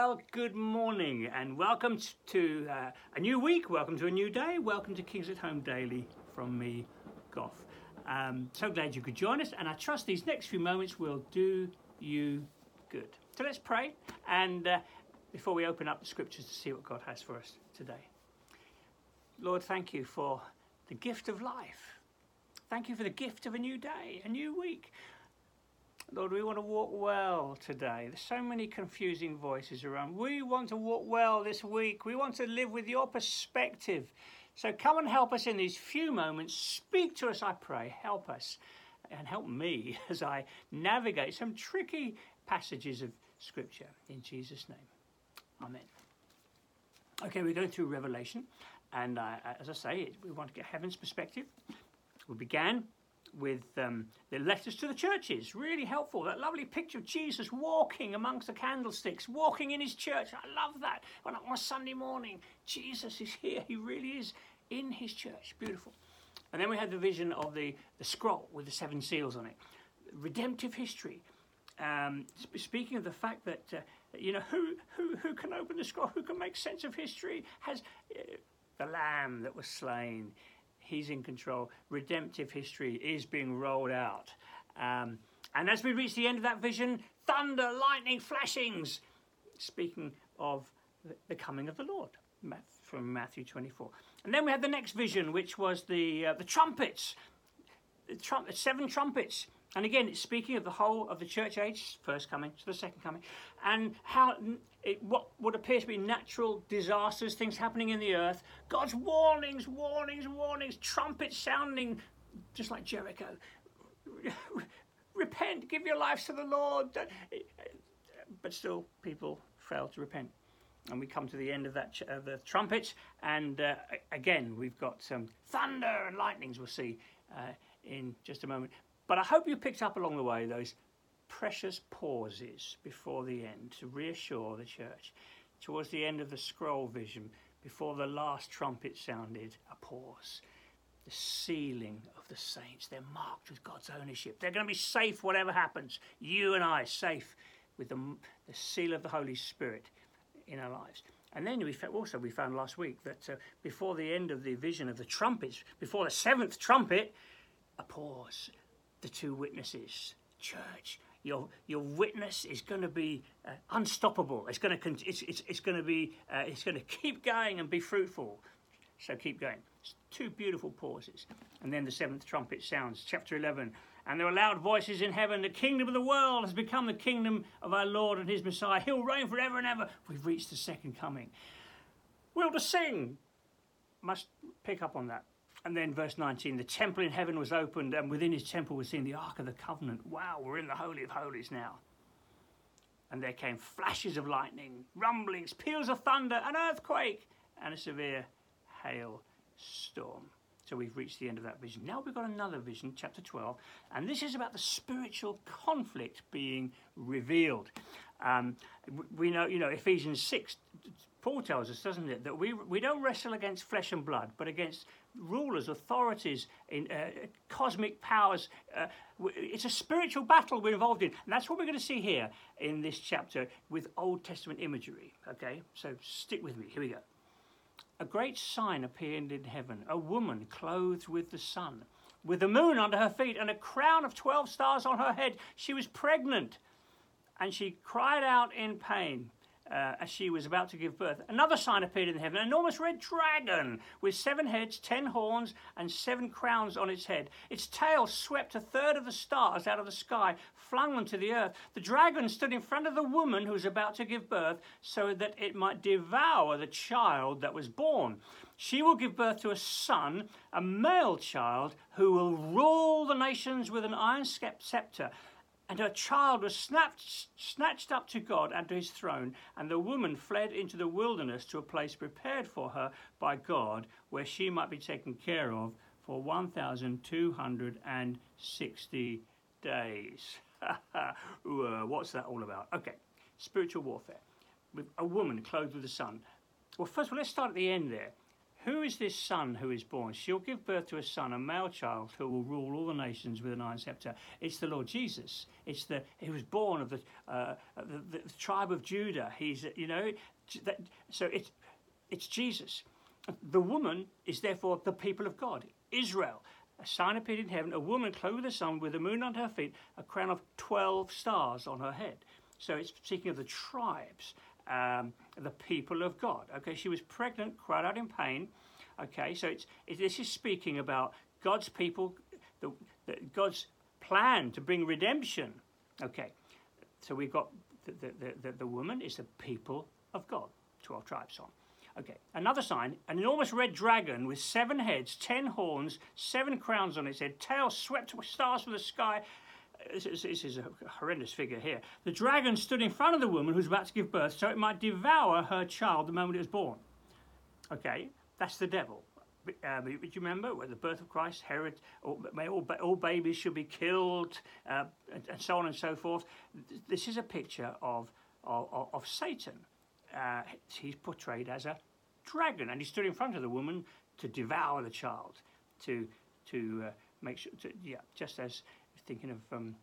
Well, good morning and welcome to uh, a new week. Welcome to a new day. Welcome to Kings at Home Daily from me, Goff. Um, so glad you could join us, and I trust these next few moments will do you good. So let's pray, and uh, before we open up the scriptures to see what God has for us today. Lord, thank you for the gift of life. Thank you for the gift of a new day, a new week. Lord, we want to walk well today. There's so many confusing voices around. We want to walk well this week. We want to live with your perspective. So come and help us in these few moments. Speak to us, I pray. Help us and help me as I navigate some tricky passages of Scripture. In Jesus' name. Amen. Okay, we're going through Revelation. And uh, as I say, we want to get heaven's perspective. We began with um, the letters to the churches. Really helpful. That lovely picture of Jesus walking amongst the candlesticks, walking in his church. I love that. On a Sunday morning, Jesus is here. He really is in his church. Beautiful. And then we had the vision of the, the scroll with the seven seals on it. Redemptive history. Um, speaking of the fact that, uh, you know, who, who, who can open the scroll, who can make sense of history, has uh, the lamb that was slain He's in control. Redemptive history is being rolled out. Um, and as we reach the end of that vision, thunder, lightning, flashings, speaking of the coming of the Lord from Matthew 24. And then we had the next vision, which was the, uh, the trumpets, the seven trumpets and again, it's speaking of the whole of the church age, first coming to the second coming, and how it, what would appear to be natural disasters, things happening in the earth, God's warnings, warnings, warnings, trumpets sounding, just like Jericho. repent, give your lives to the Lord. But still, people fail to repent. And we come to the end of that ch- the trumpets, and uh, again, we've got some thunder and lightnings. We'll see uh, in just a moment. But I hope you picked up along the way those precious pauses before the end to reassure the church. Towards the end of the scroll vision, before the last trumpet sounded, a pause. The sealing of the saints. They're marked with God's ownership. They're going to be safe whatever happens. You and I, safe with the, the seal of the Holy Spirit in our lives. And then we also we found last week that uh, before the end of the vision of the trumpets, before the seventh trumpet, a pause the two witnesses. Church, your your witness is going to be uh, unstoppable. It's going to it's, it's, it's going to be uh, it's going to keep going and be fruitful. So keep going. It's two beautiful pauses, and then the seventh trumpet sounds. Chapter eleven. And there were loud voices in heaven. The kingdom of the world has become the kingdom of our Lord and His Messiah. He'll reign forever and ever. We've reached the second coming. We'll to sing. Must pick up on that. And then verse 19, the temple in heaven was opened, and within his temple was seen the Ark of the Covenant. Wow, we're in the Holy of Holies now. And there came flashes of lightning, rumblings, peals of thunder, an earthquake, and a severe hail storm. So we've reached the end of that vision. Now we've got another vision, chapter 12, and this is about the spiritual conflict being revealed. Um, we know, you know, Ephesians 6 Paul tells us, doesn't it, that we, we don't wrestle against flesh and blood, but against rulers, authorities, in uh, cosmic powers. Uh, it's a spiritual battle we're involved in. And that's what we're going to see here in this chapter with Old Testament imagery. Okay, so stick with me. Here we go. A great sign appeared in heaven a woman clothed with the sun, with the moon under her feet, and a crown of 12 stars on her head. She was pregnant, and she cried out in pain uh, as she was about to give birth. Another sign appeared in the heaven an enormous red dragon with seven heads, ten horns, and seven crowns on its head. Its tail swept a third of the stars out of the sky, flung them to the earth. The dragon stood in front of the woman who was about to give birth so that it might devour the child that was born. She will give birth to a son, a male child, who will rule the nations with an iron scepter and her child was snapped, snatched up to God and to his throne, and the woman fled into the wilderness to a place prepared for her by God, where she might be taken care of for 1,260 days. Uh, what's that all about? Okay, spiritual warfare with a woman clothed with the sun. Well, first of all, let's start at the end there. Who is this son who is born? She'll give birth to a son, a male child, who will rule all the nations with an iron scepter. It's the Lord Jesus. It's the he was born of the uh, the, the, tribe of Judah. He's you know, that, so it's it's Jesus. The woman is therefore the people of God, Israel. A sign appeared in heaven, a woman clothed with the sun, with the moon under her feet, a crown of 12 stars on her head. So it's speaking of the tribes, um, the people of God. Okay, she was pregnant, cried out in pain. Okay, so it's, it, this is speaking about God's people, the, the, God's plan to bring redemption. Okay, so we've got the, the, the, the woman is the people of God, 12 tribes on. Okay, another sign an enormous red dragon with seven heads, ten horns, seven crowns on its head, tail swept stars from the sky. This is, a horrendous figure here. The dragon stood in front of the woman who was about to give birth so it might devour her child the moment it was born. Okay, that's the devil. Uh, but you remember at the birth of Christ, Herod, all, all, all babies should be killed, uh, and, and, so on and so forth. This is a picture of, of, of Satan. Uh, he's portrayed as a dragon, and he stood in front of the woman to devour the child, to to uh, make sure, to, yeah, just as thinking of um,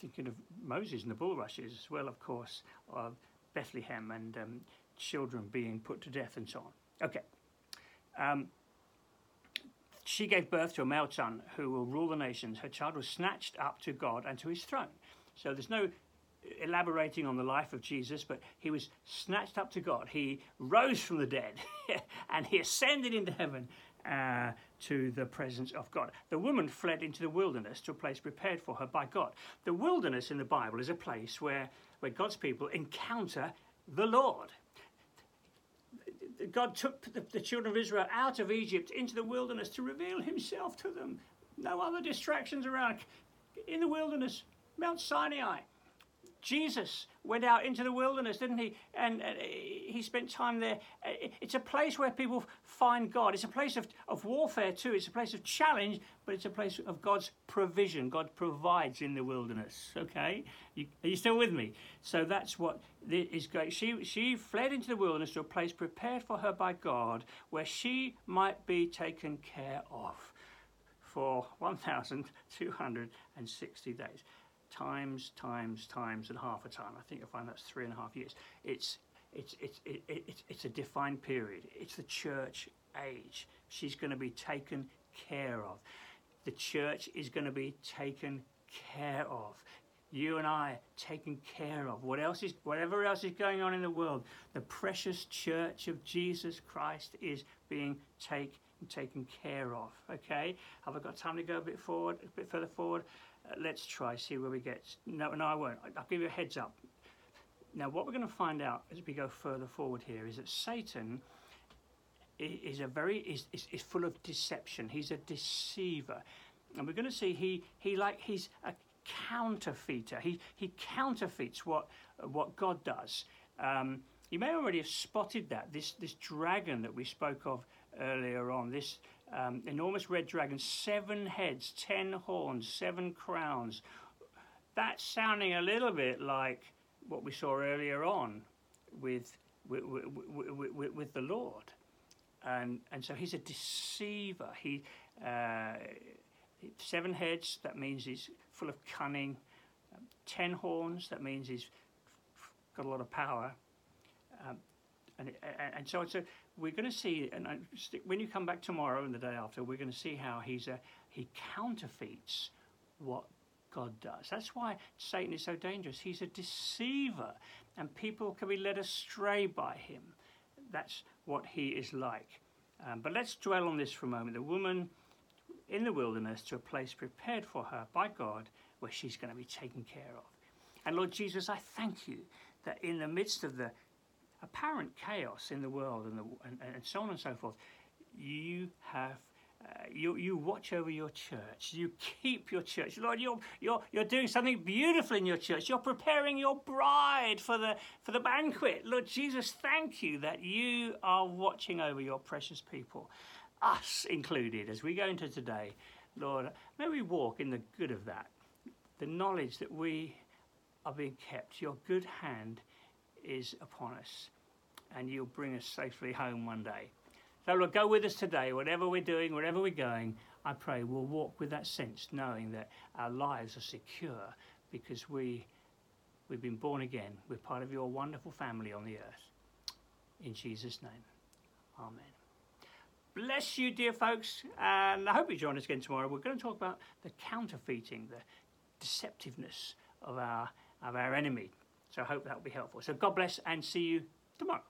thinking of Moses and the bulrushes as well, of course, of Bethlehem and um, children being put to death and so on. Okay. Um, she gave birth to a male son who will rule the nations. Her child was snatched up to God and to his throne. So there's no elaborating on the life of Jesus, but he was snatched up to God. He rose from the dead and he ascended into heaven uh, to the presence of God. The woman fled into the wilderness to a place prepared for her by God. The wilderness in the Bible is a place where, where God's people encounter the Lord. God took the, the children of Israel out of Egypt into the wilderness to reveal himself to them. No other distractions around. In the wilderness, Mount Sinai, Jesus went out into the wilderness, didn't he? And, uh, he spent time there. Uh, it's a place where people find God. It's a place of, of warfare too. It's a place of challenge, but it's a place of God's provision. God provides in the wilderness. Okay, are you still with me? So that's what is great. She she fled into the wilderness to a place prepared for her by God, where she might be taken care of for 1,260 days times, times, times, and half a time. I think you'll find that's three and a half years. It's it's it's it, it, it's a defined period. It's the church age. She's going to be taken care of. The church is going to be taken care of. You and I taken care of. What else is whatever else is going on in the world, the precious church of Jesus Christ is being taken taken care of. Okay? Have I got time to go a bit forward, a bit further forward? Let's try, see where we get. No, no, I won't. I'll give you a heads up. Now, what we're going to find out as we go further forward here is that Satan is a very is, is, is full of deception. He's a deceiver, and we're going to see he he like he's a counterfeiter. He he counterfeits what what God does. Um, you may already have spotted that this this dragon that we spoke of earlier on. This um, enormous red dragon, seven heads, ten horns, seven crowns. That's sounding a little bit like what we saw earlier on with, with, with, with, the Lord. And, and so he's a deceiver. He, uh, seven heads, that means he's full of cunning. Ten horns, that means he's got a lot of power. And, and, so we're going to see, and I, when you come back tomorrow and the day after, we're going to see how he's a, he counterfeits what God does. That's why Satan is so dangerous. He's a deceiver, and people can be led astray by him. That's what he is like. Um, but let's dwell on this for a moment. The woman in the wilderness to a place prepared for her by God where she's going to be taken care of. And Lord Jesus, I thank you that in the midst of the apparent chaos in the world and, the, and, and so on and so forth, you have uh, you, you watch over your church. You keep your church. Lord, you're, you're, you're doing something beautiful in your church. You're preparing your bride for the, for the banquet. Lord Jesus, thank you that you are watching over your precious people, us included, as we go into today. Lord, may we walk in the good of that, the knowledge that we are being kept. Your good hand is upon us, and you'll bring us safely home one day. So Lord, go with us today, whatever we're doing, wherever we're going. I pray we'll walk with that sense, knowing that our lives are secure because we, we've been born again. We're part of your wonderful family on the earth. In Jesus' name, Amen. Bless you, dear folks, and I hope you join us again tomorrow. We're going to talk about the counterfeiting, the deceptiveness of our, of our enemy. So I hope that will be helpful. So God bless and see you tomorrow.